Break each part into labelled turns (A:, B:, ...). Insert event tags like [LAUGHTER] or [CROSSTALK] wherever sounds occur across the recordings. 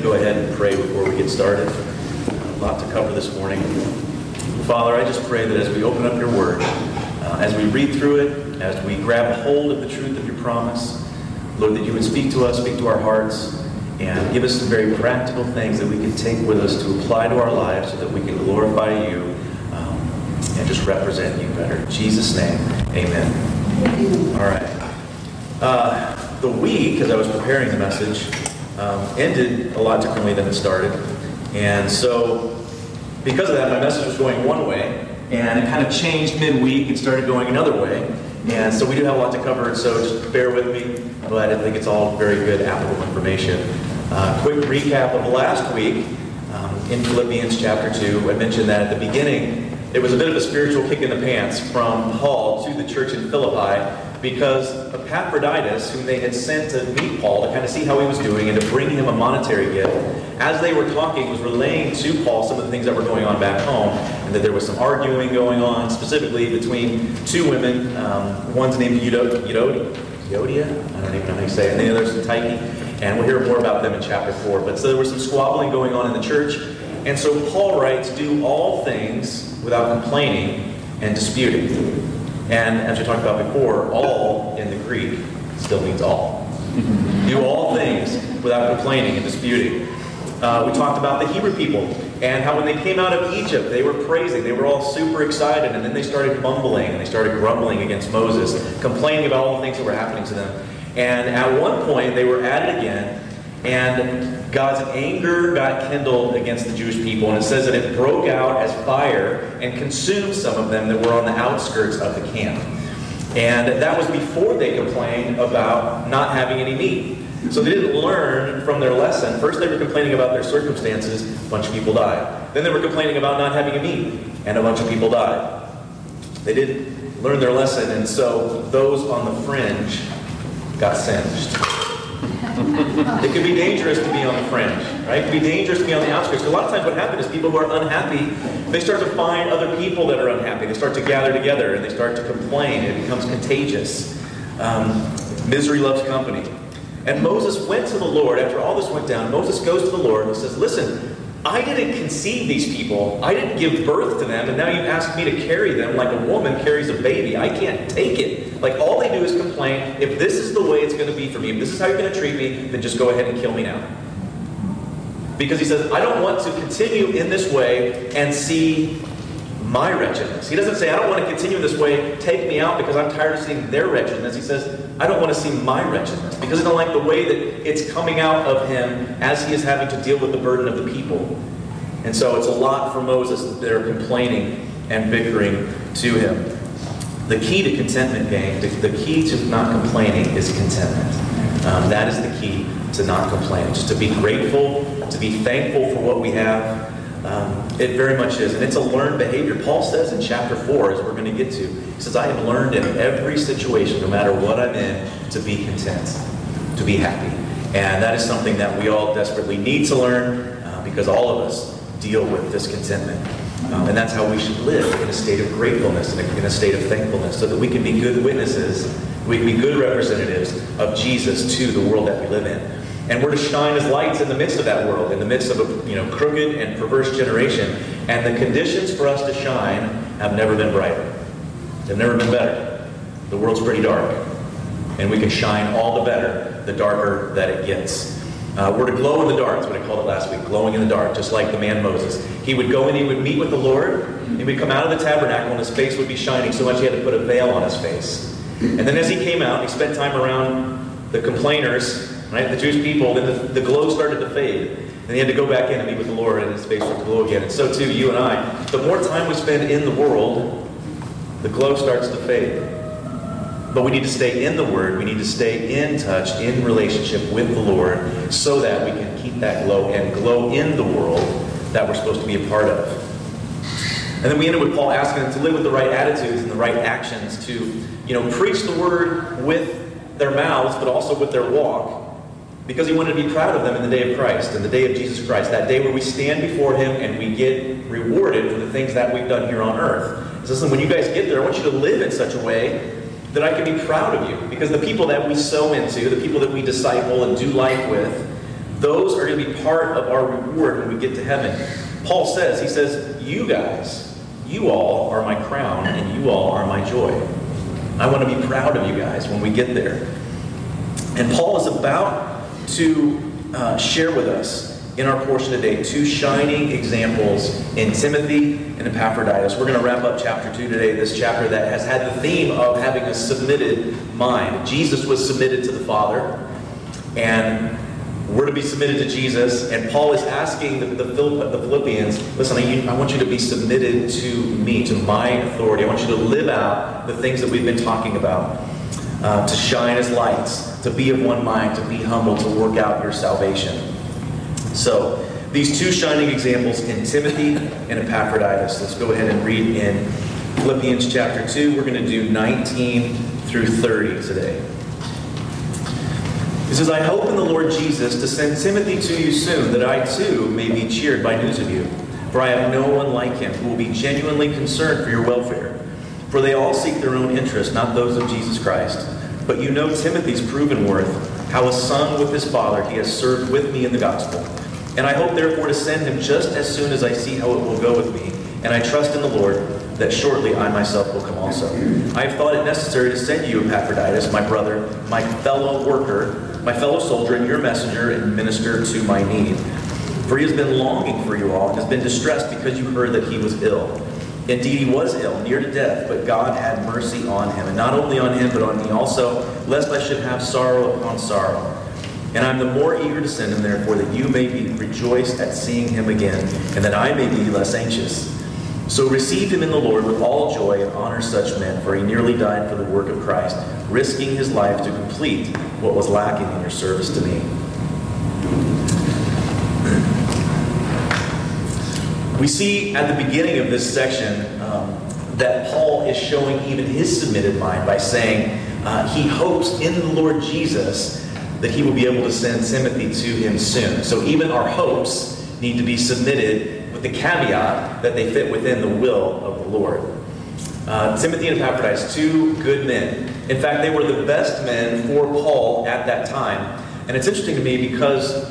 A: to go ahead and pray before we get started. A lot to cover this morning. Father, I just pray that as we open up your word, uh, as we read through it, as we grab hold of the truth of your promise, Lord, that you would speak to us, speak to our hearts, and give us some very practical things that we can take with us to apply to our lives so that we can glorify you um, and just represent you better. In Jesus' name, amen. All right. Uh, the week, as I was preparing the message, um, ended a lot differently than it started. And so, because of that, my message was going one way, and it kind of changed midweek and started going another way. And so we do have a lot to cover, so just bear with me, but I think it's all very good, applicable information. Uh, quick recap of last week um, in Philippians chapter 2. I mentioned that at the beginning, it was a bit of a spiritual kick in the pants from Paul to the church in Philippi because Epaphroditus, whom they had sent to meet Paul to kind of see how he was doing and to bring him a monetary gift, as they were talking, was relaying to Paul some of the things that were going on back home, and that there was some arguing going on, specifically between two women. Um, one's named Eudodia, Eudodia, I don't even know how you say it, and the other's Tyche, and we'll hear more about them in chapter 4. But so there was some squabbling going on in the church, and so Paul writes, Do all things without complaining and disputing. And as we talked about before, all in the Greek still means all. [LAUGHS] Do all things without complaining and disputing. Uh, we talked about the Hebrew people and how when they came out of Egypt, they were praising. They were all super excited, and then they started mumbling and they started grumbling against Moses, complaining about all the things that were happening to them. And at one point, they were at it again, and God's anger got kindled against the Jewish people, and it says that it broke out as fire and consumed some of them that were on the outskirts of the camp. And that was before they complained about not having any meat. So they didn't learn from their lesson. First, they were complaining about their circumstances, a bunch of people died. Then they were complaining about not having a meat, and a bunch of people died. They didn't learn their lesson, and so those on the fringe got singed. It could be dangerous to be on the fringe, right? It could be dangerous to be on the outskirts. A lot of times what happens is people who are unhappy, they start to find other people that are unhappy. They start to gather together and they start to complain. It becomes contagious. Um, misery loves company. And Moses went to the Lord after all this went down. Moses goes to the Lord and says, Listen, I didn't conceive these people. I didn't give birth to them, and now you've asked me to carry them like a woman carries a baby. I can't take it. Like all they do is complain. If this is the way it's going to be for me, if this is how you're going to treat me, then just go ahead and kill me now. Because he says, I don't want to continue in this way and see my wretchedness. He doesn't say, I don't want to continue this way, take me out because I'm tired of seeing their wretchedness. He says, I don't want to see my wretchedness because I don't like the way that it's coming out of him as he is having to deal with the burden of the people. And so it's a lot for Moses that they're complaining and bickering to him. The key to contentment, gang, the, the key to not complaining is contentment. Um, that is the key to not complaining. Just to be grateful, to be thankful for what we have, um, it very much is. And it's a learned behavior. Paul says in chapter 4, as we're going to get to, he says, I have learned in every situation, no matter what I'm in, to be content, to be happy. And that is something that we all desperately need to learn uh, because all of us deal with discontentment. And that's how we should live in a state of gratefulness, in a, in a state of thankfulness, so that we can be good witnesses, we can be good representatives of Jesus to the world that we live in. And we're to shine as lights in the midst of that world, in the midst of a you know, crooked and perverse generation. And the conditions for us to shine have never been brighter. They've never been better. The world's pretty dark. And we can shine all the better the darker that it gets. Uh, we're to glow in the dark. That's what I called it last week, glowing in the dark, just like the man Moses. He would go and he would meet with the Lord. He would come out of the tabernacle and his face would be shining so much he had to put a veil on his face. And then as he came out, he spent time around the complainers Right? The Jewish people, then the, the glow started to fade. And he had to go back in and meet with the Lord, and his face would glow again. And so too, you and I. The more time we spend in the world, the glow starts to fade. But we need to stay in the Word. We need to stay in touch, in relationship with the Lord, so that we can keep that glow and glow in the world that we're supposed to be a part of. And then we ended with Paul asking them to live with the right attitudes and the right actions, to you know, preach the Word with their mouths, but also with their walk because he wanted to be proud of them in the day of Christ, in the day of Jesus Christ, that day where we stand before him and we get rewarded for the things that we've done here on earth. So listen, when you guys get there, I want you to live in such a way that I can be proud of you. Because the people that we sow into, the people that we disciple and do life with, those are going to be part of our reward when we get to heaven. Paul says, he says, you guys, you all are my crown and you all are my joy. I want to be proud of you guys when we get there. And Paul is about to uh, share with us in our portion today two shining examples in Timothy and Epaphroditus. We're going to wrap up chapter 2 today, this chapter that has had the theme of having a submitted mind. Jesus was submitted to the Father, and we're to be submitted to Jesus. And Paul is asking the, the, Philippians, listen, I, I want you to be submitted to me, to my authority. I want you to live out the things that we've been talking about. Uh, to shine as lights, to be of one mind, to be humble, to work out your salvation. So, these two shining examples in Timothy and Epaphroditus. Let's go ahead and read in Philippians chapter 2. We're going to do 19 through 30 today. He says, I hope in the Lord Jesus to send Timothy to you soon, that I too may be cheered by news of you. For I have no one like him who will be genuinely concerned for your welfare. For they all seek their own interest, not those of Jesus Christ. But you know Timothy's proven worth, how a son with his father he has served with me in the gospel. And I hope therefore to send him just as soon as I see how it will go with me. And I trust in the Lord that shortly I myself will come also. I have thought it necessary to send you Epaphroditus, my brother, my fellow worker, my fellow soldier and your messenger and minister to my need. For he has been longing for you all and has been distressed because you heard that he was ill. Indeed, he was ill, near to death, but God had mercy on him. And not only on him, but on me also, lest I should have sorrow upon sorrow. And I'm the more eager to send him, therefore, that you may be rejoiced at seeing him again, and that I may be less anxious. So receive him in the Lord with all joy and honor such men, for he nearly died for the work of Christ, risking his life to complete what was lacking in your service to me. We see at the beginning of this section um, that Paul is showing even his submitted mind by saying uh, he hopes in the Lord Jesus that he will be able to send Timothy to him soon. So even our hopes need to be submitted with the caveat that they fit within the will of the Lord. Uh, Timothy and Epaphroditus, two good men. In fact, they were the best men for Paul at that time. And it's interesting to me because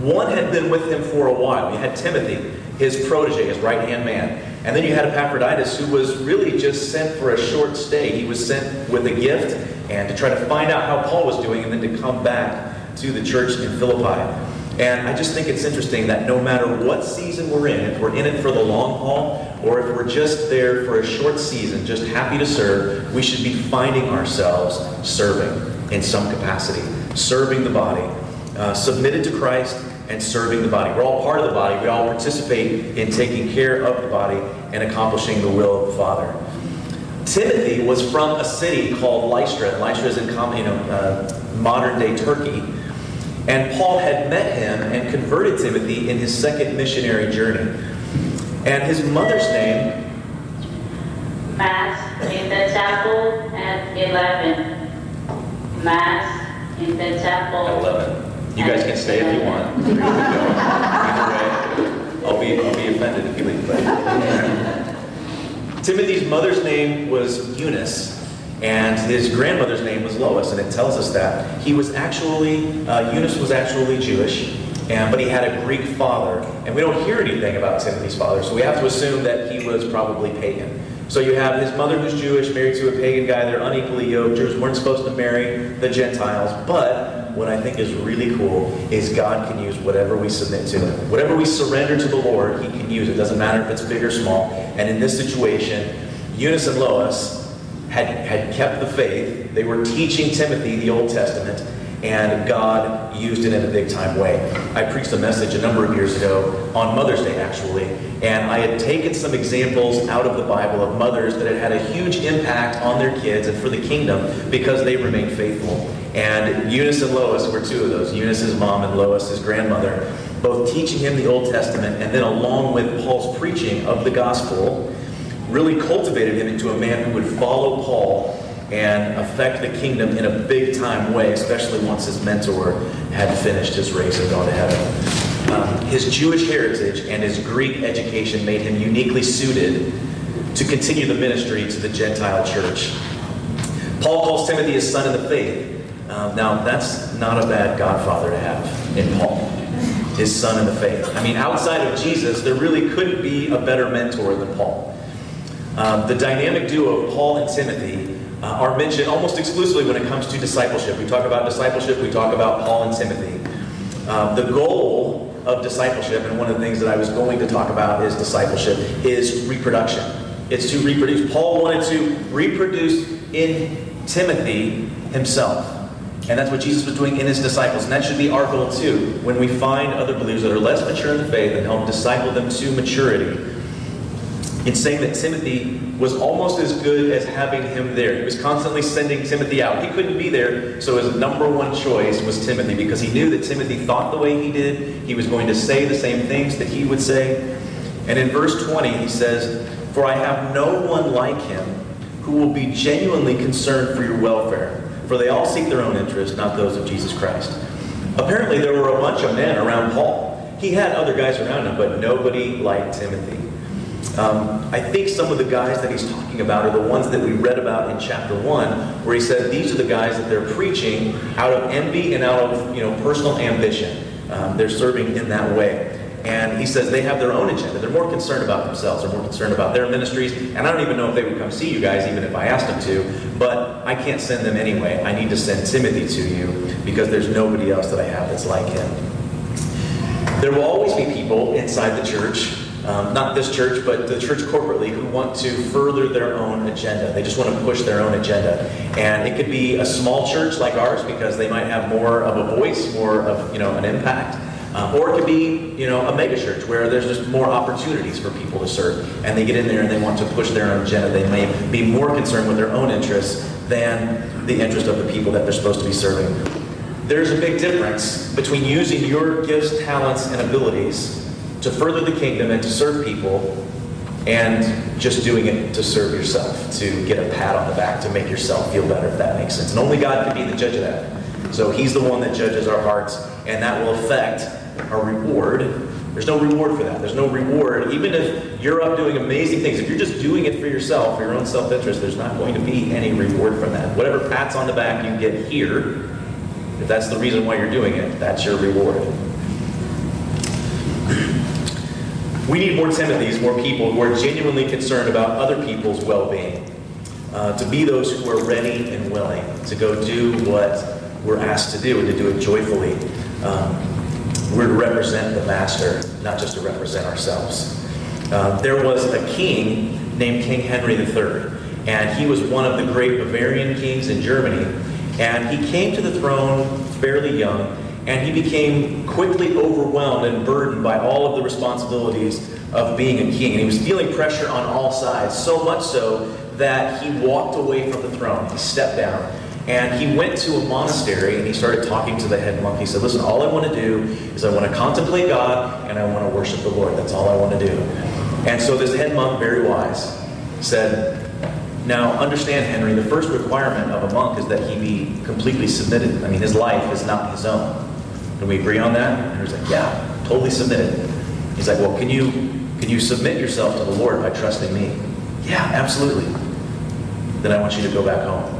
A: one had been with him for a while. You had Timothy, his protege, his right hand man. And then you had Epaphroditus, who was really just sent for a short stay. He was sent with a gift and to try to find out how Paul was doing and then to come back to the church in Philippi. And I just think it's interesting that no matter what season we're in, if we're in it for the long haul or if we're just there for a short season, just happy to serve, we should be finding ourselves serving in some capacity, serving the body, uh, submitted to Christ and serving the body. We're all part of the body. We all participate in taking care of the body and accomplishing the will of the Father. Timothy was from a city called Lystra. Lystra is in you know, uh, modern day Turkey. And Paul had met him and converted Timothy in his second missionary journey. And his mother's name.
B: Mass in the chapel at 11. Mass in the chapel.
A: At 11. You guys can stay if you want. [LAUGHS] Either way, I'll be, I'll be offended if you leave. Timothy's mother's name was Eunice. And his grandmother's name was Lois, and it tells us that. He was actually, uh, Eunice was actually Jewish, and, but he had a Greek father. And we don't hear anything about Timothy's father, so we have to assume that he was probably pagan. So you have his mother who's Jewish, married to a pagan guy. They're unequally yoked. Jews weren't supposed to marry the Gentiles. But what I think is really cool is God can use whatever we submit to Him. Whatever we surrender to the Lord, He can use. It doesn't matter if it's big or small. And in this situation, Eunice and Lois had, had kept the faith. They were teaching Timothy the Old Testament, and God used it in a big time way. I preached a message a number of years ago on Mother's Day, actually, and I had taken some examples out of the Bible of mothers that had had a huge impact on their kids and for the kingdom because they remained faithful. And Eunice and Lois were two of those Eunice's mom and Lois, his grandmother, both teaching him the Old Testament, and then along with Paul's preaching of the gospel really cultivated him into a man who would follow Paul and affect the kingdom in a big time way, especially once his mentor had finished his race and gone to heaven. Um, his Jewish heritage and his Greek education made him uniquely suited to continue the ministry to the Gentile church. Paul calls Timothy his son in the faith, Um, now, that's not a bad godfather to have in Paul, his son in the faith. I mean, outside of Jesus, there really couldn't be a better mentor than Paul. Um, the dynamic duo of Paul and Timothy uh, are mentioned almost exclusively when it comes to discipleship. We talk about discipleship, we talk about Paul and Timothy. Um, the goal of discipleship, and one of the things that I was going to talk about is discipleship, is reproduction. It's to reproduce. Paul wanted to reproduce in Timothy himself. And that's what Jesus was doing in his disciples. And that should be our goal too. When we find other believers that are less mature in the faith and help disciple them to maturity, it's saying that Timothy was almost as good as having him there. He was constantly sending Timothy out. He couldn't be there, so his number one choice was Timothy because he knew that Timothy thought the way he did. He was going to say the same things that he would say. And in verse 20, he says, For I have no one like him who will be genuinely concerned for your welfare, for they all seek their own interest, not those of Jesus Christ. Apparently, there were a bunch of men around Paul. He had other guys around him, but nobody liked Timothy. Um, I think some of the guys that he's talking about are the ones that we read about in chapter 1, where he said these are the guys that they're preaching out of envy and out of you know, personal ambition. Um, they're serving in that way. And he says they have their own agenda. They're more concerned about themselves. They're more concerned about their ministries. And I don't even know if they would come see you guys, even if I asked them to. But I can't send them anyway. I need to send Timothy to you because there's nobody else that I have that's like him. There will always be people inside the church um, not this church, but the church corporately, who want to further their own agenda. They just want to push their own agenda. And it could be a small church like ours because they might have more of a voice, more of you know an impact. Uh, or it could be, you know, a megachurch where there's just more opportunities for people to serve, and they get in there and they want to push their own agenda. They may be more concerned with their own interests than the interest of the people that they're supposed to be serving. There's a big difference between using your gifts, talents, and abilities to further the kingdom and to serve people and just doing it to serve yourself, to get a pat on the back, to make yourself feel better, if that makes sense. And only God can be the judge of that. So He's the one that judges our hearts, and that will affect our reward. There's no reward for that. There's no reward. Even if you're up doing amazing things, if you're just doing it for yourself, for your own self interest, there's not going to be any reward from that. Whatever pats on the back you get here, if that's the reason why you're doing it, that's your reward. We need more Timothys, more people who are genuinely concerned about other people's well being. Uh, to be those who are ready and willing to go do what we're asked to do and to do it joyfully. Um, we're to represent the Master, not just to represent ourselves. Uh, there was a king named King Henry III, and he was one of the great Bavarian kings in Germany. And he came to the throne fairly young, and he became quickly overwhelmed and burdened by all of the responsibilities of being a king. And he was feeling pressure on all sides, so much so that he walked away from the throne. He stepped down. And he went to a monastery and he started talking to the head monk. He said, Listen, all I want to do is I want to contemplate God and I want to worship the Lord. That's all I want to do. And so this head monk, very wise, said, now, understand, Henry, the first requirement of a monk is that he be completely submitted. I mean, his life is not his own. Can we agree on that? And he's like, yeah, totally submitted. He's like, well, can you can you submit yourself to the Lord by trusting me? Yeah, absolutely. Then I want you to go back home.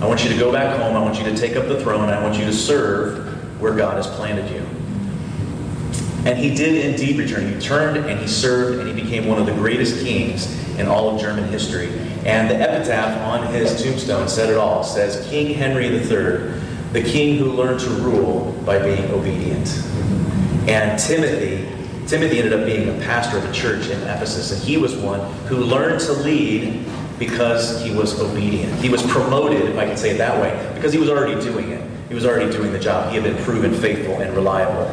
A: I want you to go back home. I want you to take up the throne. I want you to serve where God has planted you. And he did indeed return. He turned and he served and he became one of the greatest kings in all of German history. And the epitaph on his tombstone said it all. It says, King Henry III the king who learned to rule by being obedient. And Timothy, Timothy ended up being a pastor of a church in Ephesus, and he was one who learned to lead because he was obedient. He was promoted, if I can say it that way, because he was already doing it. He was already doing the job. He had been proven faithful and reliable.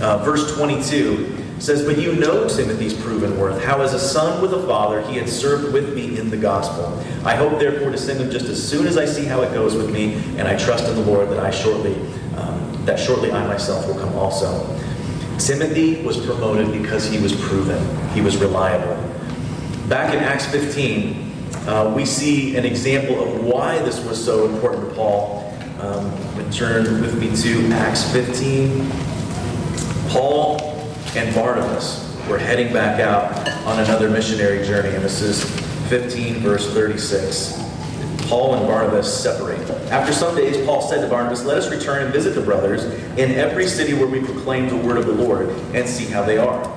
A: Uh, verse 22 says, But you know Timothy's proven worth, how as a son with a father he had served with me in the gospel. I hope therefore to send him just as soon as I see how it goes with me, and I trust in the Lord that I shortly, um, that shortly I myself will come also. Timothy was promoted because he was proven. He was reliable. Back in Acts 15, uh, we see an example of why this was so important to Paul. Um, turn with me to Acts 15. Paul and Barnabas were heading back out on another missionary journey. And this is 15, verse 36. Paul and Barnabas separate. After some days, Paul said to Barnabas, Let us return and visit the brothers in every city where we proclaim the word of the Lord and see how they are.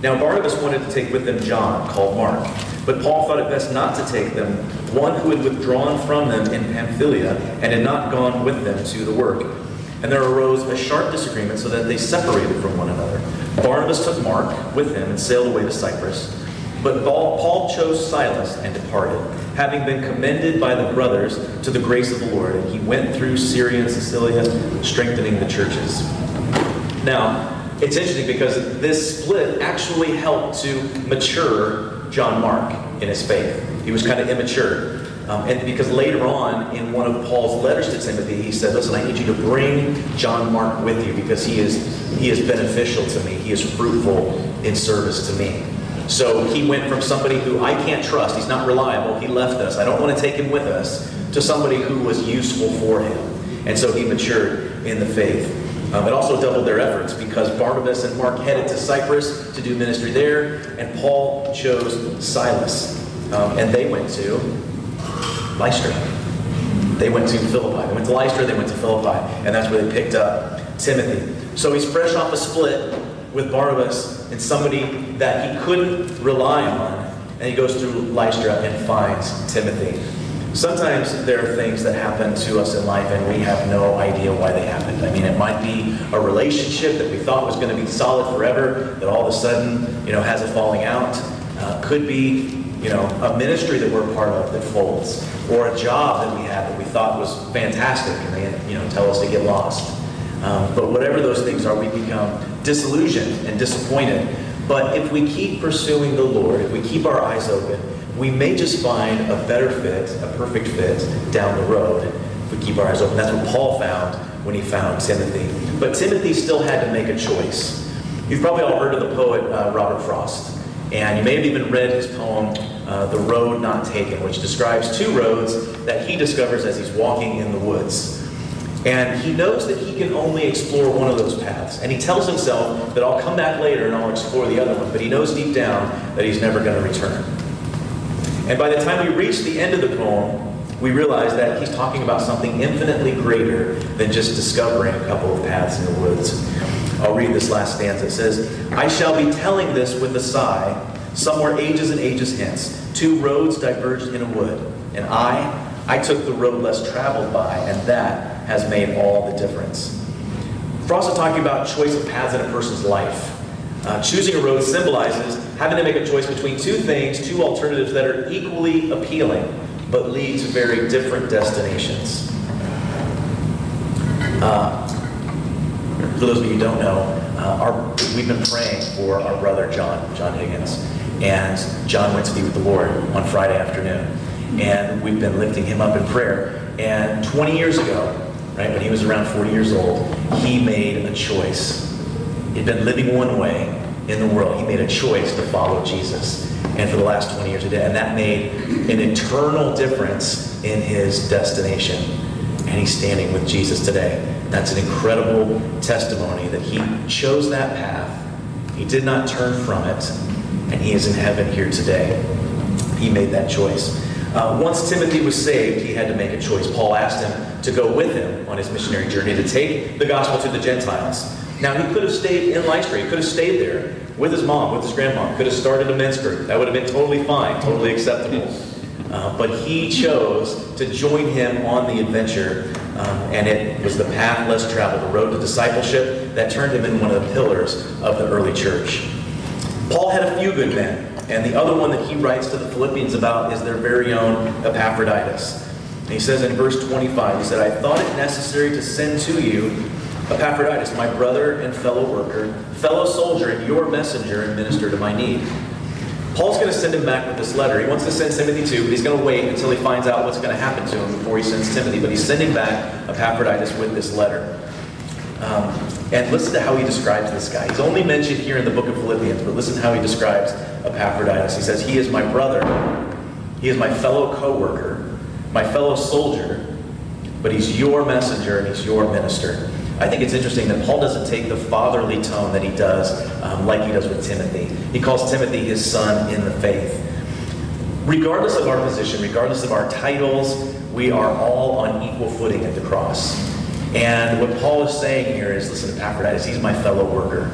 A: Now, Barnabas wanted to take with them John, called Mark, but Paul thought it best not to take them, one who had withdrawn from them in Pamphylia and had not gone with them to the work. And there arose a sharp disagreement so that they separated from one another. Barnabas took Mark with him and sailed away to Cyprus. But Paul chose Silas and departed, having been commended by the brothers to the grace of the Lord. And he went through Syria and Cilicia, strengthening the churches. Now, it's interesting because this split actually helped to mature John Mark in his faith. He was kind of immature. Um, and because later on in one of Paul's letters to Timothy, he said, Listen, I need you to bring John Mark with you because he is, he is beneficial to me. He is fruitful in service to me. So he went from somebody who I can't trust, he's not reliable, he left us, I don't want to take him with us, to somebody who was useful for him. And so he matured in the faith. Um, it also doubled their efforts because Barnabas and Mark headed to Cyprus to do ministry there, and Paul chose Silas. Um, and they went to Lystra. They went to Philippi. They went to Lystra, they went to Philippi, and that's where they picked up Timothy. So he's fresh off a split with Barnabas and somebody that he couldn't rely on, and he goes through Lystra and finds Timothy. Sometimes there are things that happen to us in life and we have no idea why they happened. I mean, it might be a relationship that we thought was going to be solid forever that all of a sudden, you know, has a falling out. Uh, could be, you know, a ministry that we're a part of that folds, or a job that we had that we thought was fantastic and they, you know, tell us to get lost. Um, but whatever those things are, we become disillusioned and disappointed. But if we keep pursuing the Lord, if we keep our eyes open, we may just find a better fit, a perfect fit down the road if we keep our eyes open. That's what Paul found when he found Timothy. But Timothy still had to make a choice. You've probably all heard of the poet uh, Robert Frost. And you may have even read his poem, uh, The Road Not Taken, which describes two roads that he discovers as he's walking in the woods. And he knows that he can only explore one of those paths. And he tells himself that I'll come back later and I'll explore the other one. But he knows deep down that he's never going to return. And by the time we reach the end of the poem, we realize that he's talking about something infinitely greater than just discovering a couple of paths in the woods. I'll read this last stanza. It says, I shall be telling this with a sigh, somewhere ages and ages hence. Two roads diverged in a wood, and I, I took the road less traveled by, and that has made all the difference. Frost is talking about choice of paths in a person's life. Uh, choosing a road symbolizes having to make a choice between two things, two alternatives that are equally appealing, but lead to very different destinations. Uh, for those of you who don't know, uh, our, we've been praying for our brother John, John Higgins. And John went to be with the Lord on Friday afternoon. And we've been lifting him up in prayer. And 20 years ago, right, when he was around 40 years old, he made a choice. He'd been living one way in the world. He made a choice to follow Jesus. And for the last 20 years, he did. And that made an eternal difference in his destination. And he's standing with Jesus today. That's an incredible testimony that he chose that path. He did not turn from it. And he is in heaven here today. He made that choice. Uh, once Timothy was saved, he had to make a choice. Paul asked him to go with him on his missionary journey to take the gospel to the Gentiles. Now, he could have stayed in Lystra. He could have stayed there with his mom, with his grandma. Could have started a men's group. That would have been totally fine, totally acceptable. Uh, but he chose to join him on the adventure, um, and it was the path less traveled, the road to discipleship that turned him into one of the pillars of the early church. Paul had a few good men, and the other one that he writes to the Philippians about is their very own Epaphroditus. He says in verse 25, he said, I thought it necessary to send to you Epaphroditus, my brother and fellow worker, fellow soldier, and your messenger and minister to my need. Paul's going to send him back with this letter. He wants to send Timothy too, but he's going to wait until he finds out what's going to happen to him before he sends Timothy. But he's sending back Epaphroditus with this letter. Um, and listen to how he describes this guy. He's only mentioned here in the book of Philippians, but listen to how he describes Epaphroditus. He says, He is my brother, he is my fellow co worker, my fellow soldier, but he's your messenger and he's your minister. I think it's interesting that Paul doesn't take the fatherly tone that he does um, like he does with Timothy. He calls Timothy his son in the faith. Regardless of our position, regardless of our titles, we are all on equal footing at the cross. And what Paul is saying here is, listen, Epaphroditus, he's my fellow worker.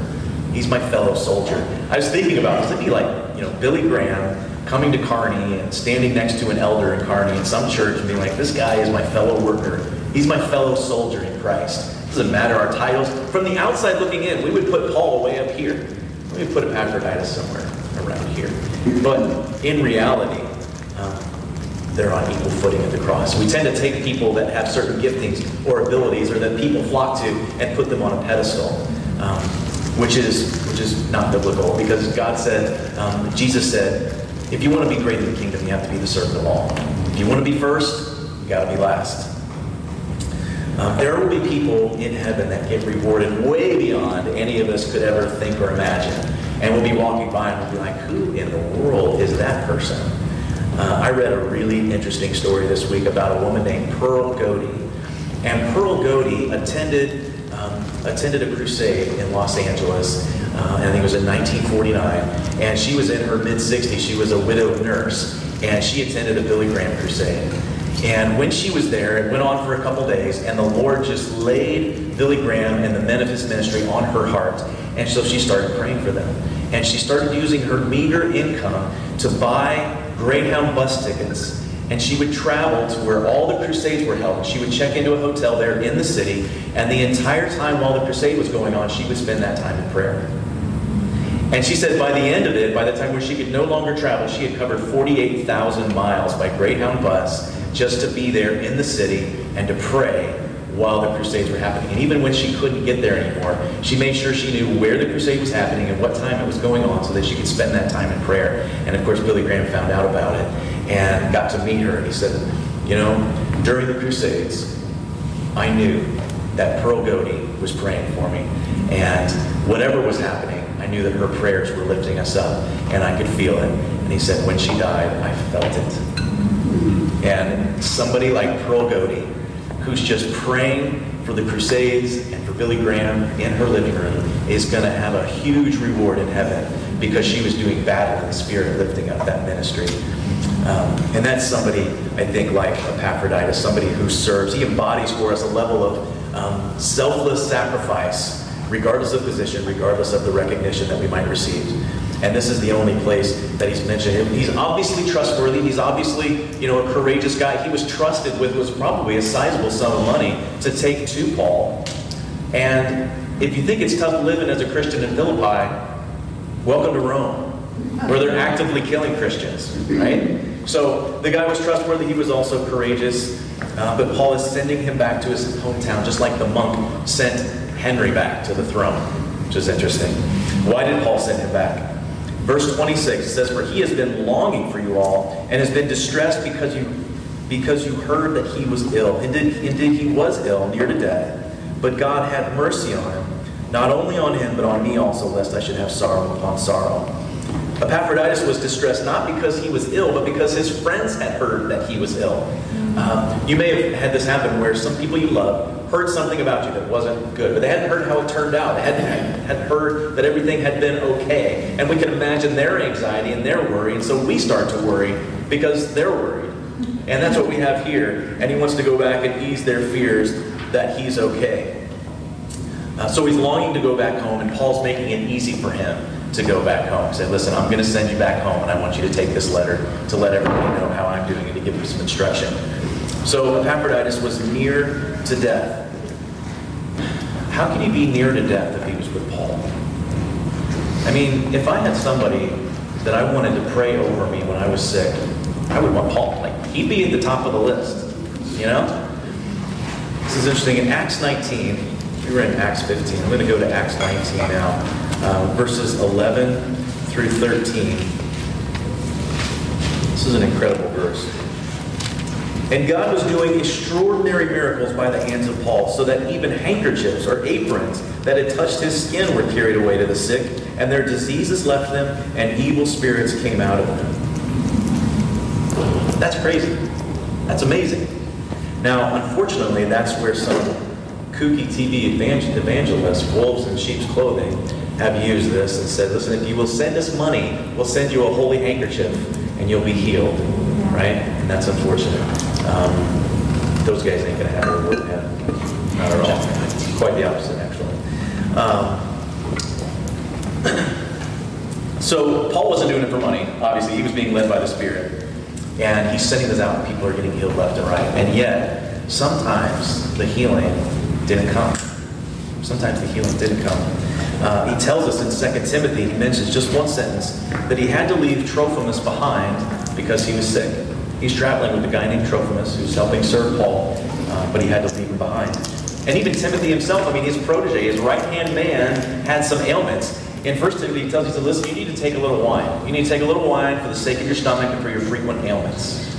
A: He's my fellow soldier. I was thinking about this. It'd be like, you know, Billy Graham coming to Kearney and standing next to an elder in Kearney in some church and being like, this guy is my fellow worker. He's my fellow soldier in Christ. Doesn't matter our titles. From the outside looking in, we would put Paul way up here. We would put Epaphroditus somewhere around here. But in reality, um, they're on equal footing at the cross. We tend to take people that have certain giftings or abilities or that people flock to and put them on a pedestal. Um, which is which is not biblical because God said, um, Jesus said, if you want to be great in the kingdom, you have to be the servant of all. If you want to be first, you got to be last. Um, there will be people in heaven that get rewarded way beyond any of us could ever think or imagine. And we'll be walking by and we'll be like, who in the world is that person? Uh, I read a really interesting story this week about a woman named Pearl Goode. And Pearl Goode attended um, attended a crusade in Los Angeles, uh, and I think it was in 1949. And she was in her mid 60s. She was a widowed nurse, and she attended a Billy Graham crusade. And when she was there, it went on for a couple days, and the Lord just laid Billy Graham and the men of his ministry on her heart. And so she started praying for them. And she started using her meager income to buy Greyhound bus tickets and she would travel to where all the crusades were held. She would check into a hotel there in the city, and the entire time while the crusade was going on, she would spend that time in prayer. And she said by the end of it, by the time where she could no longer travel, she had covered 48,000 miles by Greyhound bus just to be there in the city and to pray while the crusades were happening. And even when she couldn't get there anymore, she made sure she knew where the crusade was happening and what time it was going on so that she could spend that time in prayer. And of course, Billy Graham found out about it and got to meet her. And he said, You know, during the crusades, I knew that Pearl Goode was praying for me. And whatever was happening, I knew that her prayers were lifting us up, and I could feel it. And he said, when she died, I felt it. And somebody like Pearl Goode, who's just praying for the Crusades and for Billy Graham in her living room, is going to have a huge reward in heaven because she was doing battle in the spirit lifting up that ministry. Um, and that's somebody, I think, like Epaphroditus, somebody who serves. He embodies for us a level of um, selfless sacrifice regardless of position, regardless of the recognition that we might receive. And this is the only place that he's mentioned. him. He's obviously trustworthy. He's obviously, you know, a courageous guy. He was trusted with was probably a sizable sum of money to take to Paul. And if you think it's tough living as a Christian in Philippi, welcome to Rome, where they're actively killing Christians, right? So the guy was trustworthy. He was also courageous. Uh, but Paul is sending him back to his hometown, just like the monk sent Henry back to the throne, which is interesting. Why did Paul send him back? Verse 26 it says, For he has been longing for you all and has been distressed because you because you heard that he was ill. Indeed, indeed he was ill, near to death. But God had mercy on him, not only on him, but on me also, lest I should have sorrow upon sorrow. Epaphroditus was distressed not because he was ill, but because his friends had heard that he was ill. Um, you may have had this happen where some people you love heard something about you that wasn't good, but they hadn't heard how it turned out. They hadn't, hadn't heard that everything had been okay. And we can imagine their anxiety and their worry, and so we start to worry because they're worried. And that's what we have here. And he wants to go back and ease their fears that he's okay. Uh, so he's longing to go back home, and Paul's making it easy for him to go back home. He said, listen, I'm going to send you back home, and I want you to take this letter to let everybody know how I'm doing and to give them some instruction. So Epaphroditus was near to death. How can he be near to death if he was with Paul? I mean, if I had somebody that I wanted to pray over me when I was sick, I would want Paul. Like, he'd be at the top of the list, you know? This is interesting. In Acts 19, we were in Acts 15. I'm going to go to Acts 19 now, uh, verses 11 through 13. This is an incredible verse. And God was doing extraordinary miracles by the hands of Paul, so that even handkerchiefs or aprons that had touched his skin were carried away to the sick, and their diseases left them, and evil spirits came out of them. That's crazy. That's amazing. Now, unfortunately, that's where some kooky TV evangelists, wolves in sheep's clothing, have used this and said, listen, if you will send us money, we'll send you a holy handkerchief and you'll be healed. Right? And that's unfortunate. Um, those guys ain't gonna have a word heaven. Not at all. Quite the opposite, actually. Um, [CLEARS THROAT] so Paul wasn't doing it for money. Obviously, he was being led by the Spirit. And he's sending this out, and people are getting healed left and right. And yet, sometimes the healing didn't come. Sometimes the healing didn't come. Uh, he tells us in 2 Timothy, he mentions just one sentence, that he had to leave Trophimus behind because he was sick. He's traveling with a guy named Trophimus who's helping serve Paul, uh, but he had to leave him behind. And even Timothy himself, I mean, his protege, his right hand man, had some ailments. In 1 Timothy, he tells to listen, you need to take a little wine. You need to take a little wine for the sake of your stomach and for your frequent ailments.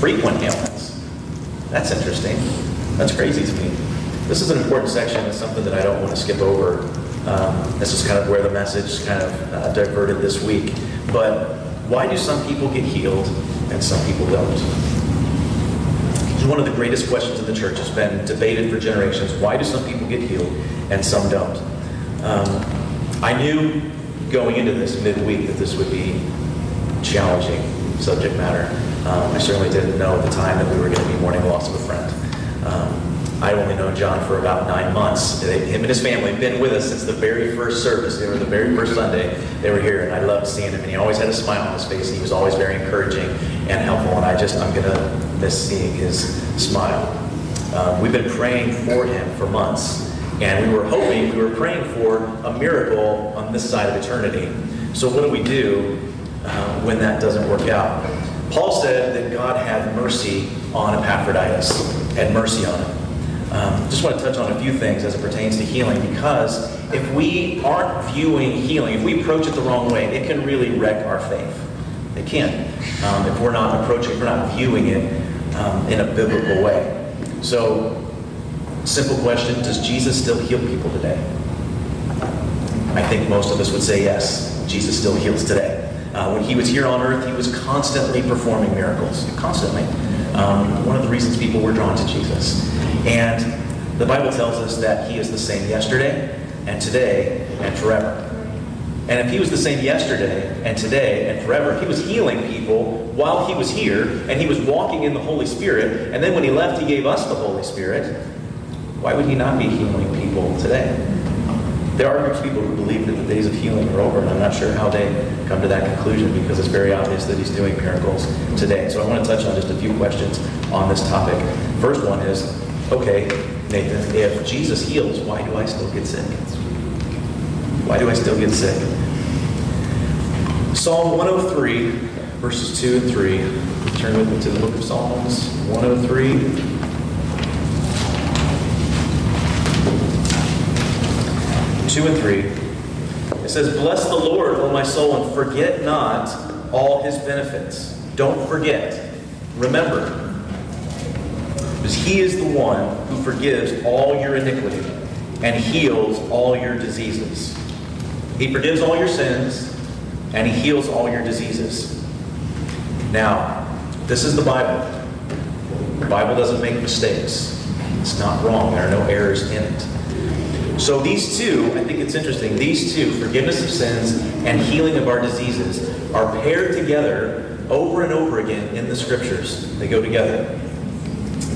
A: Frequent ailments. That's interesting. That's crazy to me. This is an important section. It's something that I don't want to skip over. Um, this is kind of where the message kind of uh, diverted this week. But why do some people get healed and some people don't? One of the greatest questions in the church. It's been debated for generations. Why do some people get healed and some don't? Um, I knew going into this midweek that this would be challenging subject matter. Um, I certainly didn't know at the time that we were going to be mourning the loss of a friend. Um, I'd only known John for about nine months. They, him and his family had been with us since the very first service. They were the very first Sunday they were here, and I loved seeing him. And he always had a smile on his face. He was always very encouraging and helpful. And I just, I'm to miss seeing his smile. Um, we've been praying for him for months. And we were hoping, we were praying for a miracle on this side of eternity. So what do we do uh, when that doesn't work out? Paul said that God had mercy on Epaphroditus, had mercy on him. Um, just want to touch on a few things as it pertains to healing because if we aren't viewing healing, if we approach it the wrong way, it can really wreck our faith. It can. Um, if we're not approaching, if we're not viewing it um, in a biblical way. So Simple question Does Jesus still heal people today? I think most of us would say yes. Jesus still heals today. Uh, when he was here on earth, he was constantly performing miracles. Constantly. Um, one of the reasons people were drawn to Jesus. And the Bible tells us that he is the same yesterday and today and forever. And if he was the same yesterday and today and forever, he was healing people while he was here and he was walking in the Holy Spirit. And then when he left, he gave us the Holy Spirit. Why would he not be healing people today? There are groups of people who believe that the days of healing are over, and I'm not sure how they come to that conclusion because it's very obvious that he's doing miracles today. So I want to touch on just a few questions on this topic. First one is, okay, Nathan, if Jesus heals, why do I still get sick? Why do I still get sick? Psalm 103, verses 2 and 3. Turn with me to the book of Psalms 103. 2 and 3. It says, Bless the Lord, O my soul, and forget not all his benefits. Don't forget. Remember. Because he is the one who forgives all your iniquity and heals all your diseases. He forgives all your sins and he heals all your diseases. Now, this is the Bible. The Bible doesn't make mistakes. It's not wrong. There are no errors in it. So these two, I think it's interesting, these two, forgiveness of sins and healing of our diseases, are paired together over and over again in the scriptures. They go together.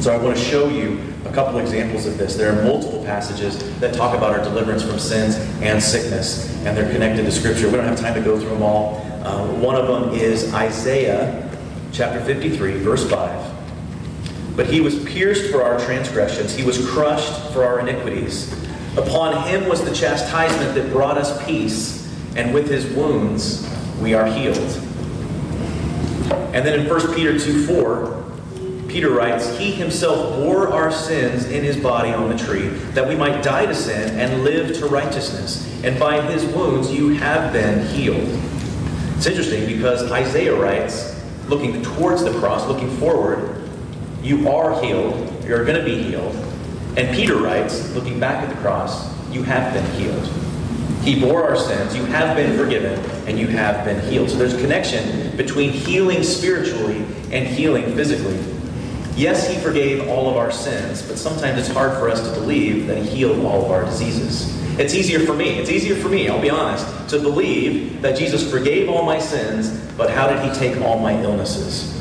A: So I want to show you a couple examples of this. There are multiple passages that talk about our deliverance from sins and sickness, and they're connected to Scripture. We don't have time to go through them all. Uh, one of them is Isaiah chapter 53, verse 5. But he was pierced for our transgressions, he was crushed for our iniquities. Upon him was the chastisement that brought us peace, and with his wounds we are healed. And then in 1 Peter 2 4, Peter writes, He himself bore our sins in his body on the tree, that we might die to sin and live to righteousness. And by his wounds you have been healed. It's interesting because Isaiah writes, looking towards the cross, looking forward, you are healed, you're going to be healed. And Peter writes, looking back at the cross, you have been healed. He bore our sins, you have been forgiven, and you have been healed. So there's a connection between healing spiritually and healing physically. Yes, he forgave all of our sins, but sometimes it's hard for us to believe that he healed all of our diseases. It's easier for me, it's easier for me, I'll be honest, to believe that Jesus forgave all my sins, but how did he take all my illnesses?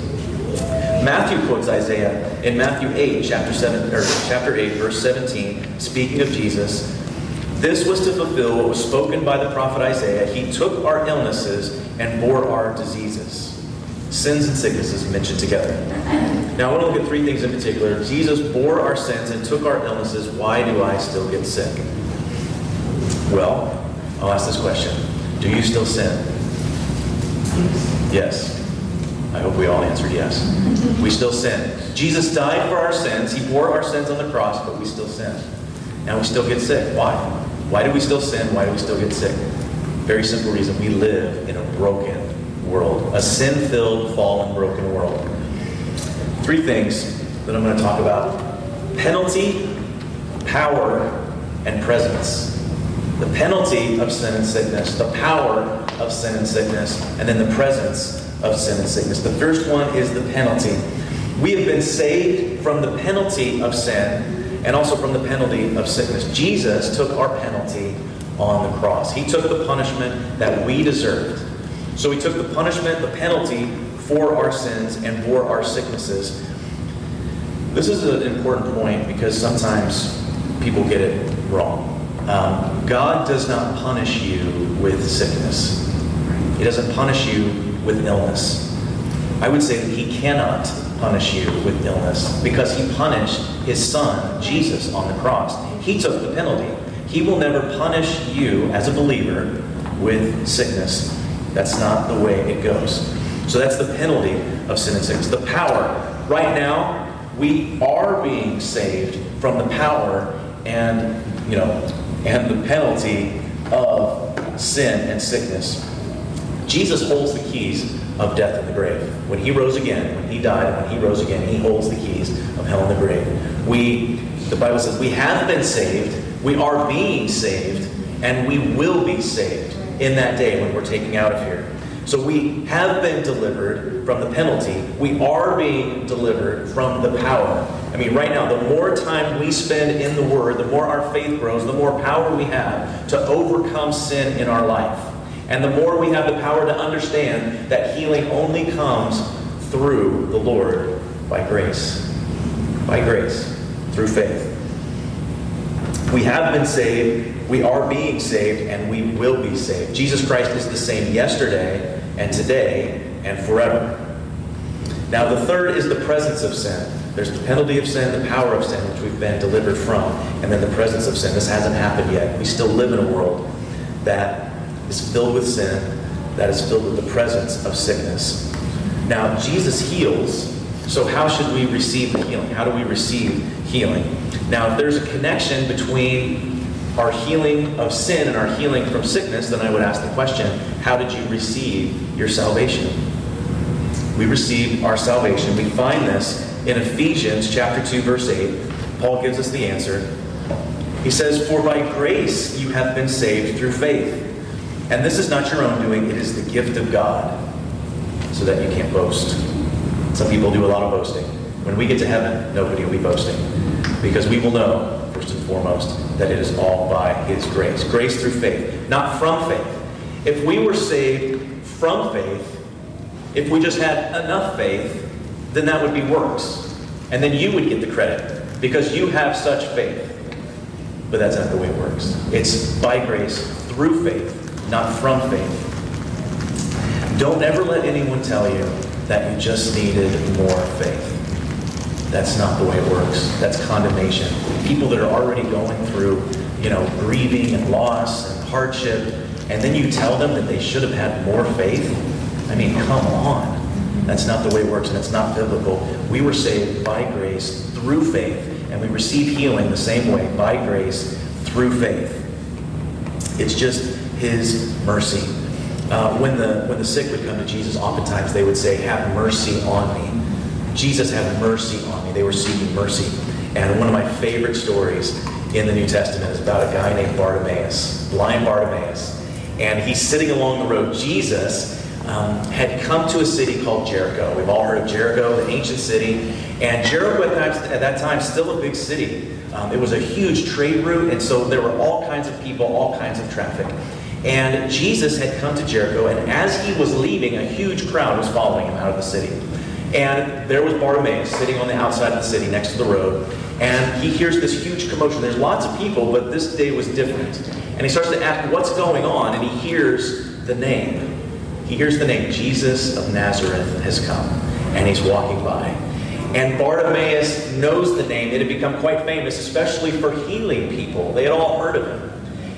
A: Matthew quotes Isaiah in Matthew 8, chapter 7, or chapter 8, verse 17, speaking of Jesus. This was to fulfill what was spoken by the prophet Isaiah. He took our illnesses and bore our diseases. Sins and sicknesses mentioned together. Now, I want to look at three things in particular. Jesus bore our sins and took our illnesses. Why do I still get sick? Well, I'll ask this question Do you still sin? Yes. I hope we all answered yes. We still sin. Jesus died for our sins. He bore our sins on the cross, but we still sin. And we still get sick. Why? Why do we still sin? Why do we still get sick? Very simple reason. We live in a broken world, a sin filled, fallen, broken world. Three things that I'm going to talk about penalty, power, and presence. The penalty of sin and sickness, the power of sin and sickness, and then the presence of sin and sickness. The first one is the penalty. We have been saved from the penalty of sin and also from the penalty of sickness. Jesus took our penalty on the cross. He took the punishment that we deserved. So he took the punishment, the penalty for our sins and bore our sicknesses. This is an important point because sometimes people get it wrong. Um, God does not punish you with sickness. He doesn't punish you with illness. I would say that He cannot punish you with illness because He punished His Son, Jesus, on the cross. He took the penalty. He will never punish you as a believer with sickness. That's not the way it goes. So that's the penalty of sin and sickness. The power. Right now, we are being saved from the power and, you know, and the penalty of sin and sickness. Jesus holds the keys of death and the grave. When he rose again, when he died, when he rose again, he holds the keys of hell and the grave. We, the Bible says, we have been saved, we are being saved, and we will be saved in that day when we're taking out of here. So we have been delivered from the penalty. We are being delivered from the power. I mean, right now, the more time we spend in the Word, the more our faith grows, the more power we have to overcome sin in our life. And the more we have the power to understand that healing only comes through the Lord by grace. By grace, through faith. We have been saved, we are being saved, and we will be saved. Jesus Christ is the same yesterday and today and forever. Now, the third is the presence of sin. There's the penalty of sin, the power of sin, which we've been delivered from, and then the presence of sin. This hasn't happened yet. We still live in a world that is filled with sin, that is filled with the presence of sickness. Now, Jesus heals, so how should we receive the healing? How do we receive healing? Now, if there's a connection between our healing of sin and our healing from sickness, then I would ask the question how did you receive your salvation? We receive our salvation. We find this in Ephesians chapter 2, verse 8. Paul gives us the answer. He says, For by grace you have been saved through faith. And this is not your own doing, it is the gift of God, so that you can't boast. Some people do a lot of boasting. When we get to heaven, nobody will be boasting. Because we will know, first and foremost, that it is all by His grace. Grace through faith, not from faith. If we were saved from faith, if we just had enough faith, then that would be works. And then you would get the credit because you have such faith. But that's not the way it works. It's by grace through faith, not from faith. Don't ever let anyone tell you that you just needed more faith. That's not the way it works. That's condemnation. People that are already going through, you know, grieving and loss and hardship, and then you tell them that they should have had more faith. I mean, come on. That's not the way it works, and it's not biblical. We were saved by grace through faith, and we receive healing the same way by grace through faith. It's just His mercy. Uh, when the when the sick would come to Jesus, oftentimes they would say, "Have mercy on me." Jesus had mercy on me. They were seeking mercy. And one of my favorite stories in the New Testament is about a guy named Bartimaeus, blind Bartimaeus, and he's sitting along the road. Jesus um, had come to a city called Jericho. We've all heard of Jericho, the ancient city. And Jericho at that, at that time, still a big city. Um, it was a huge trade route, and so there were all kinds of people, all kinds of traffic. And Jesus had come to Jericho, and as he was leaving, a huge crowd was following him out of the city. And there was Bartimaeus sitting on the outside of the city next to the road. And he hears this huge commotion. There's lots of people, but this day was different. And he starts to ask what's going on, and he hears the name. He hears the name Jesus of Nazareth has come, and he's walking by. And Bartimaeus knows the name. It had become quite famous, especially for healing people. They had all heard of him.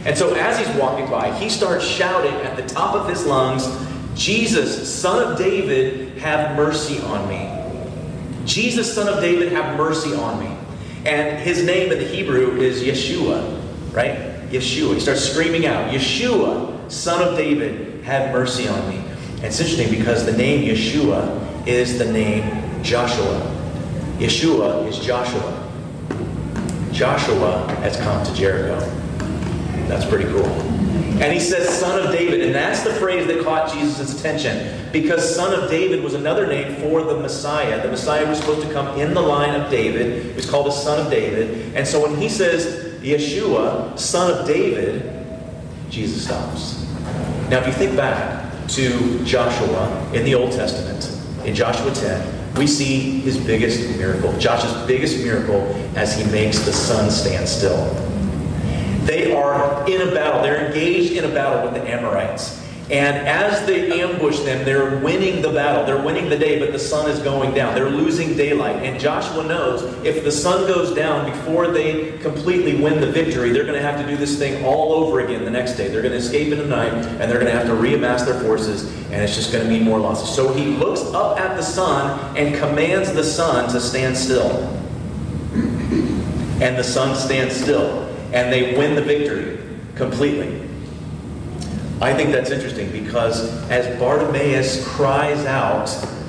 A: And so as he's walking by, he starts shouting at the top of his lungs, Jesus, son of David, have mercy on me. Jesus, son of David, have mercy on me. And his name in the Hebrew is Yeshua, right? Yeshua. He starts screaming out, Yeshua, son of David, have mercy on me. And it's interesting because the name Yeshua is the name Joshua. Yeshua is Joshua. Joshua has come to Jericho. That's pretty cool. And he says, Son of David. And that's the phrase that caught Jesus' attention because Son of David was another name for the Messiah. The Messiah was supposed to come in the line of David. He was called the Son of David. And so when he says, Yeshua, Son of David, Jesus stops. Now, if you think back to Joshua in the Old Testament, in Joshua 10, we see his biggest miracle. Joshua's biggest miracle as he makes the sun stand still. They are in a battle. They're engaged in a battle with the Amorites. And as they ambush them, they're winning the battle. They're winning the day, but the sun is going down. They're losing daylight. And Joshua knows if the sun goes down before they completely win the victory, they're going to have to do this thing all over again the next day. They're going to escape in the night, and they're going to have to reamass their forces, and it's just going to mean more losses. So he looks up at the sun and commands the sun to stand still. And the sun stands still, and they win the victory completely. I think that's interesting because as Bartimaeus cries out,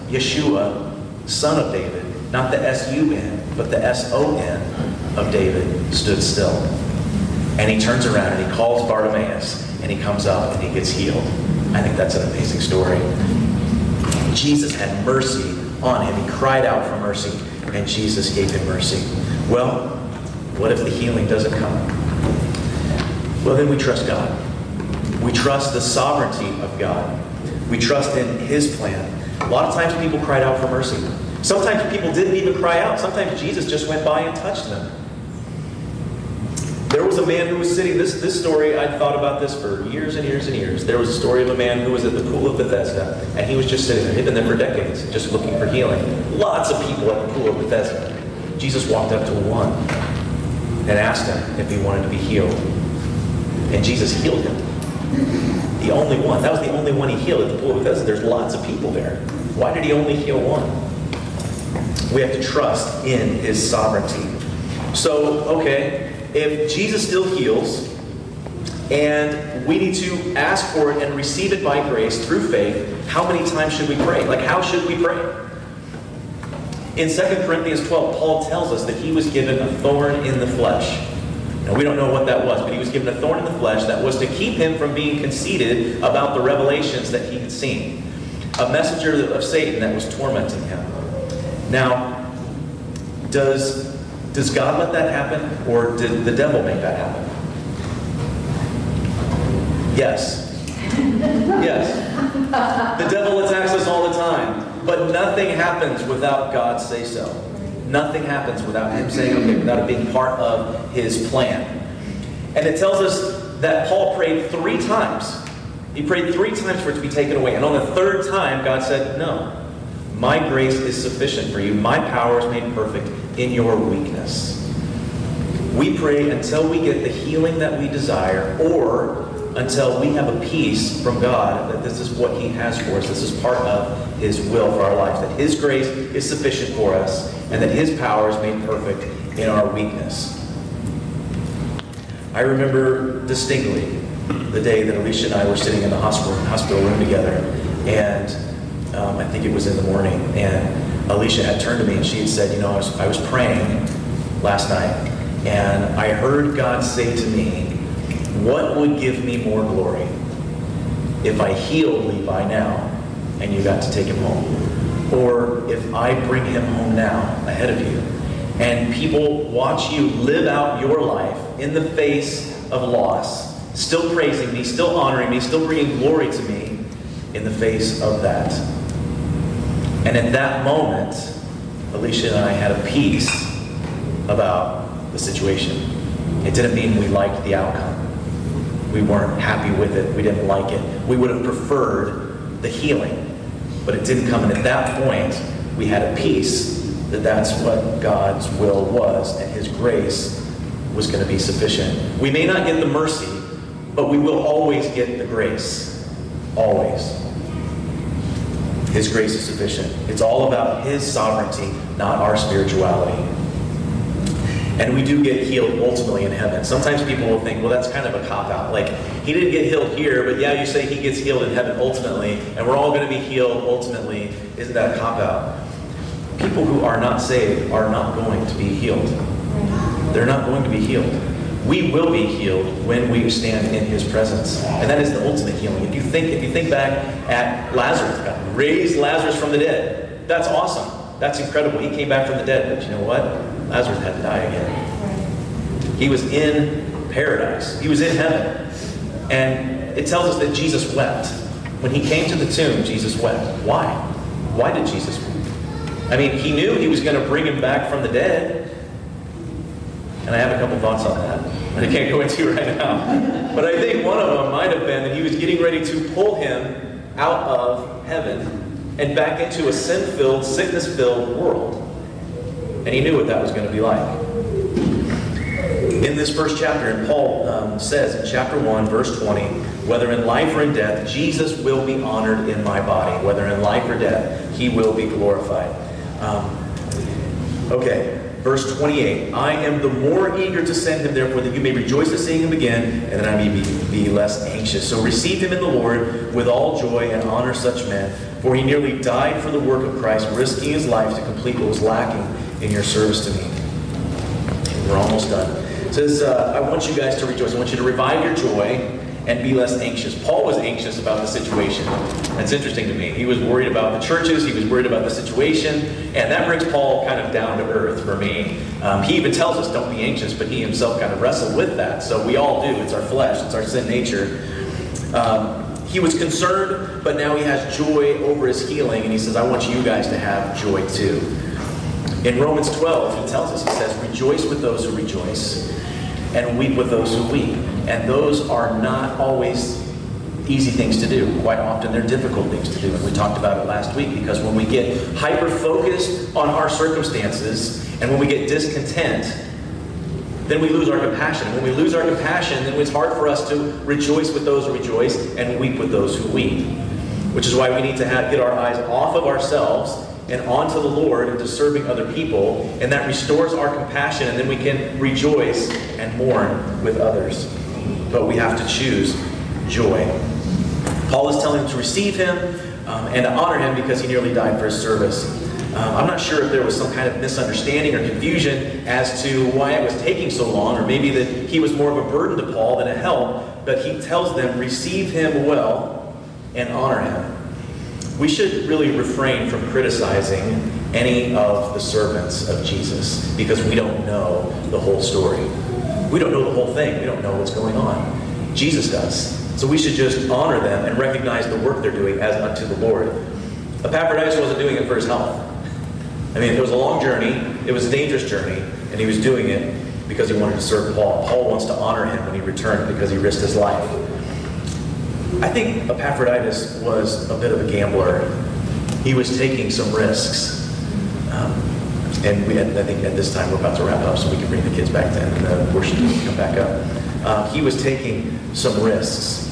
A: Yeshua, son of David, not the S-U-N, but the S-O-N of David, stood still. And he turns around and he calls Bartimaeus and he comes up and he gets healed. I think that's an amazing story. Jesus had mercy on him. He cried out for mercy and Jesus gave him mercy. Well, what if the healing doesn't come? Well, then we trust God. We trust the sovereignty of God. We trust in His plan. A lot of times people cried out for mercy. Sometimes people didn't even cry out. Sometimes Jesus just went by and touched them. There was a man who was sitting, this, this story, I'd thought about this for years and years and years. There was a story of a man who was at the pool of Bethesda, and he was just sitting there. He'd been there for decades, just looking for healing. Lots of people at the pool of Bethesda. Jesus walked up to one and asked him if he wanted to be healed. And Jesus healed him. The only one. That was the only one he healed at the pool of Bethesda. There's lots of people there. Why did he only heal one? We have to trust in his sovereignty. So, okay, if Jesus still heals, and we need to ask for it and receive it by grace through faith, how many times should we pray? Like, how should we pray? In 2 Corinthians 12, Paul tells us that he was given a thorn in the flesh. And we don't know what that was, but he was given a thorn in the flesh that was to keep him from being conceited about the revelations that he had seen. A messenger of Satan that was tormenting him. Now, does, does God let that happen, or did the devil make that happen? Yes. Yes. The devil attacks us all the time, but nothing happens without God say so. Nothing happens without him saying, okay, without it being part of his plan. And it tells us that Paul prayed three times. He prayed three times for it to be taken away. And on the third time, God said, no, my grace is sufficient for you. My power is made perfect in your weakness. We pray until we get the healing that we desire or until we have a peace from God that this is what He has for us. This is part of His will for our lives. That His grace is sufficient for us and that His power is made perfect in our weakness. I remember distinctly the day that Alicia and I were sitting in the hospital, hospital room together, and um, I think it was in the morning, and Alicia had turned to me and she had said, You know, I was, I was praying last night, and I heard God say to me, What would give me more glory? If I healed Levi now and you got to take him home, or if I bring him home now ahead of you, and people watch you live out your life in the face of loss, still praising me, still honoring me, still bringing glory to me in the face of that. And in that moment, Alicia and I had a peace about the situation. It didn't mean we liked the outcome. We weren't happy with it. We didn't like it. We would have preferred the healing. But it didn't come. And at that point, we had a peace that that's what God's will was and His grace was going to be sufficient. We may not get the mercy, but we will always get the grace. Always. His grace is sufficient. It's all about His sovereignty, not our spirituality. And we do get healed ultimately in heaven. Sometimes people will think, well, that's kind of a cop out. Like, he didn't get healed here, but yeah, you say he gets healed in heaven ultimately, and we're all going to be healed ultimately. Isn't that a cop out? People who are not saved are not going to be healed. They're not going to be healed. We will be healed when we stand in his presence. And that is the ultimate healing. If you think, if you think back at Lazarus, God raised Lazarus from the dead. That's awesome. That's incredible. He came back from the dead. But you know what? Lazarus had to die again. He was in paradise. He was in heaven. And it tells us that Jesus wept. When he came to the tomb, Jesus wept. Why? Why did Jesus weep? I mean, he knew he was going to bring him back from the dead. And I have a couple thoughts on that. I can't go into right now. But I think one of them might have been that he was getting ready to pull him out of heaven and back into a sin filled, sickness filled world. And he knew what that was going to be like. In this first chapter, and Paul um, says in chapter 1, verse 20, whether in life or in death, Jesus will be honored in my body. Whether in life or death, he will be glorified. Um, okay, verse 28. I am the more eager to send him, therefore, that you may rejoice at seeing him again, and that I may be, be less anxious. So receive him in the Lord with all joy and honor such men, for he nearly died for the work of Christ, risking his life to complete what was lacking in your service to me. We're almost done. It says, uh, I want you guys to rejoice. I want you to revive your joy and be less anxious. Paul was anxious about the situation. That's interesting to me. He was worried about the churches, he was worried about the situation, and that brings Paul kind of down to earth for me. Um, he even tells us don't be anxious, but he himself kind of wrestled with that. So we all do. It's our flesh, it's our sin nature. Um, he was concerned, but now he has joy over his healing, and he says, I want you guys to have joy too. In Romans 12, he tells us, he says, Rejoice with those who rejoice, and weep with those who weep. And those are not always easy things to do. Quite often they're difficult things to do. And we talked about it last week because when we get hyper focused on our circumstances and when we get discontent, then we lose our compassion. When we lose our compassion, then it's hard for us to rejoice with those who rejoice and weep with those who weep. Which is why we need to have, get our eyes off of ourselves and onto the Lord and to serving other people. And that restores our compassion, and then we can rejoice and mourn with others. But we have to choose joy. Paul is telling them to receive him um, and to honor him because he nearly died for his service. Um, I'm not sure if there was some kind of misunderstanding or confusion as to why it was taking so long, or maybe that he was more of a burden to Paul than a help, but he tells them, receive him well and honor him. We should really refrain from criticizing any of the servants of Jesus because we don't know the whole story. We don't know the whole thing. We don't know what's going on. Jesus does. So we should just honor them and recognize the work they're doing as unto the Lord. Epaphroditus wasn't doing it for his health. I mean, it was a long journey, it was a dangerous journey, and he was doing it because he wanted to serve Paul. Paul wants to honor him when he returned because he risked his life. I think Epaphroditus was a bit of a gambler. He was taking some risks. Um, and we, I think at this time we're about to wrap up so we can bring the kids back then and the worship team can come back up. Uh, he was taking some risks.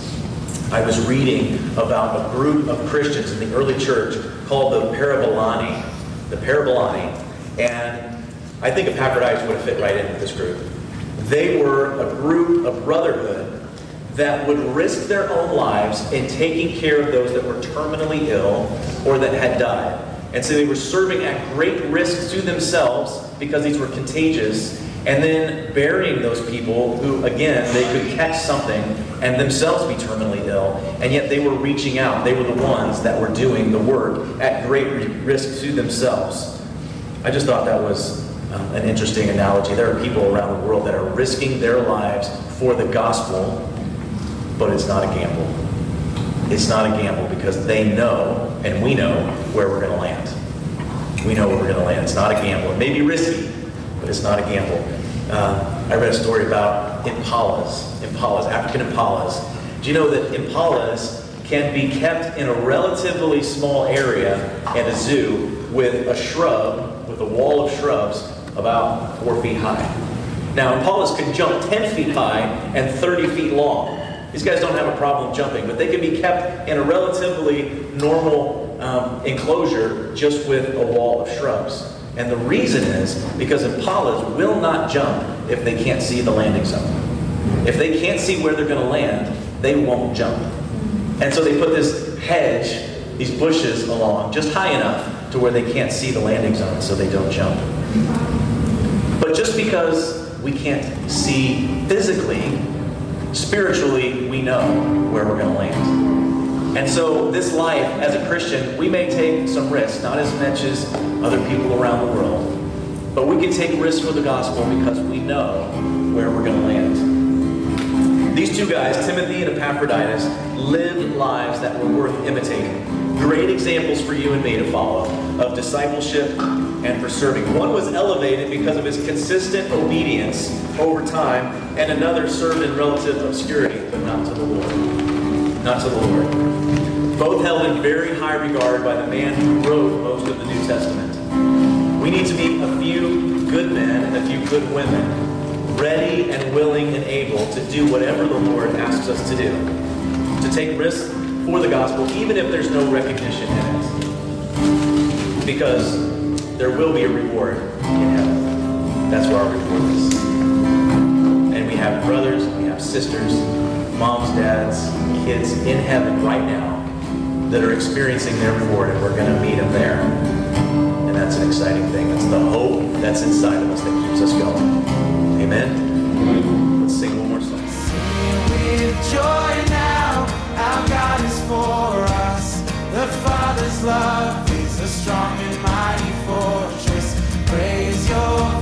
A: I was reading about a group of Christians in the early church called the Parabolani. The Parabolani. And I think Epaphroditus would have fit right in with this group. They were a group of brotherhood that would risk their own lives in taking care of those that were terminally ill or that had died. And so they were serving at great risk to themselves because these were contagious, and then burying those people who, again, they could catch something and themselves be terminally ill, and yet they were reaching out. They were the ones that were doing the work at great risk to themselves. I just thought that was um, an interesting analogy. There are people around the world that are risking their lives for the gospel but it's not a gamble. It's not a gamble because they know, and we know, where we're going to land. we know where we're going to land. It's not a gamble. It may be risky, but it's not a gamble. Uh, I read a story about impalas, impalas, African impalas. Do you know that impalas can be kept in a relatively small area at a zoo with a shrub, with a wall of shrubs about four feet high? Now, impalas can jump 10 feet high and 30 feet long. These guys don't have a problem jumping, but they can be kept in a relatively normal um, enclosure just with a wall of shrubs. And the reason is because impalas will not jump if they can't see the landing zone. If they can't see where they're going to land, they won't jump. And so they put this hedge, these bushes along, just high enough to where they can't see the landing zone so they don't jump. But just because we can't see physically, spiritually, we know where we're going to land. And so, this life as a Christian, we may take some risks, not as much as other people around the world, but we can take risks for the gospel because we know where we're going to land. These two guys, Timothy and Epaphroditus, lived lives that were worth imitating. Great examples for you and me to follow of discipleship and for serving. One was elevated because of his consistent obedience over time, and another served in relative obscurity, but not to the Lord. Not to the Lord. Both held in very high regard by the man who wrote most of the New Testament. We need to be a few good men and a few good women, ready and willing and able to do whatever the Lord asks us to do. To take risks for the gospel, even if there's no recognition in it. Because there will be a reward in heaven. That's where our reward is. And we have brothers, and we have sisters, moms, dads, kids in heaven right now that are experiencing their Ford, and we're going to meet them there. And that's an exciting thing. That's the hope that's inside of us that keeps us going. Amen? Let's sing one more song.
C: With joy now, our God is for us. The Father's love is a strong and mighty fortress. Praise your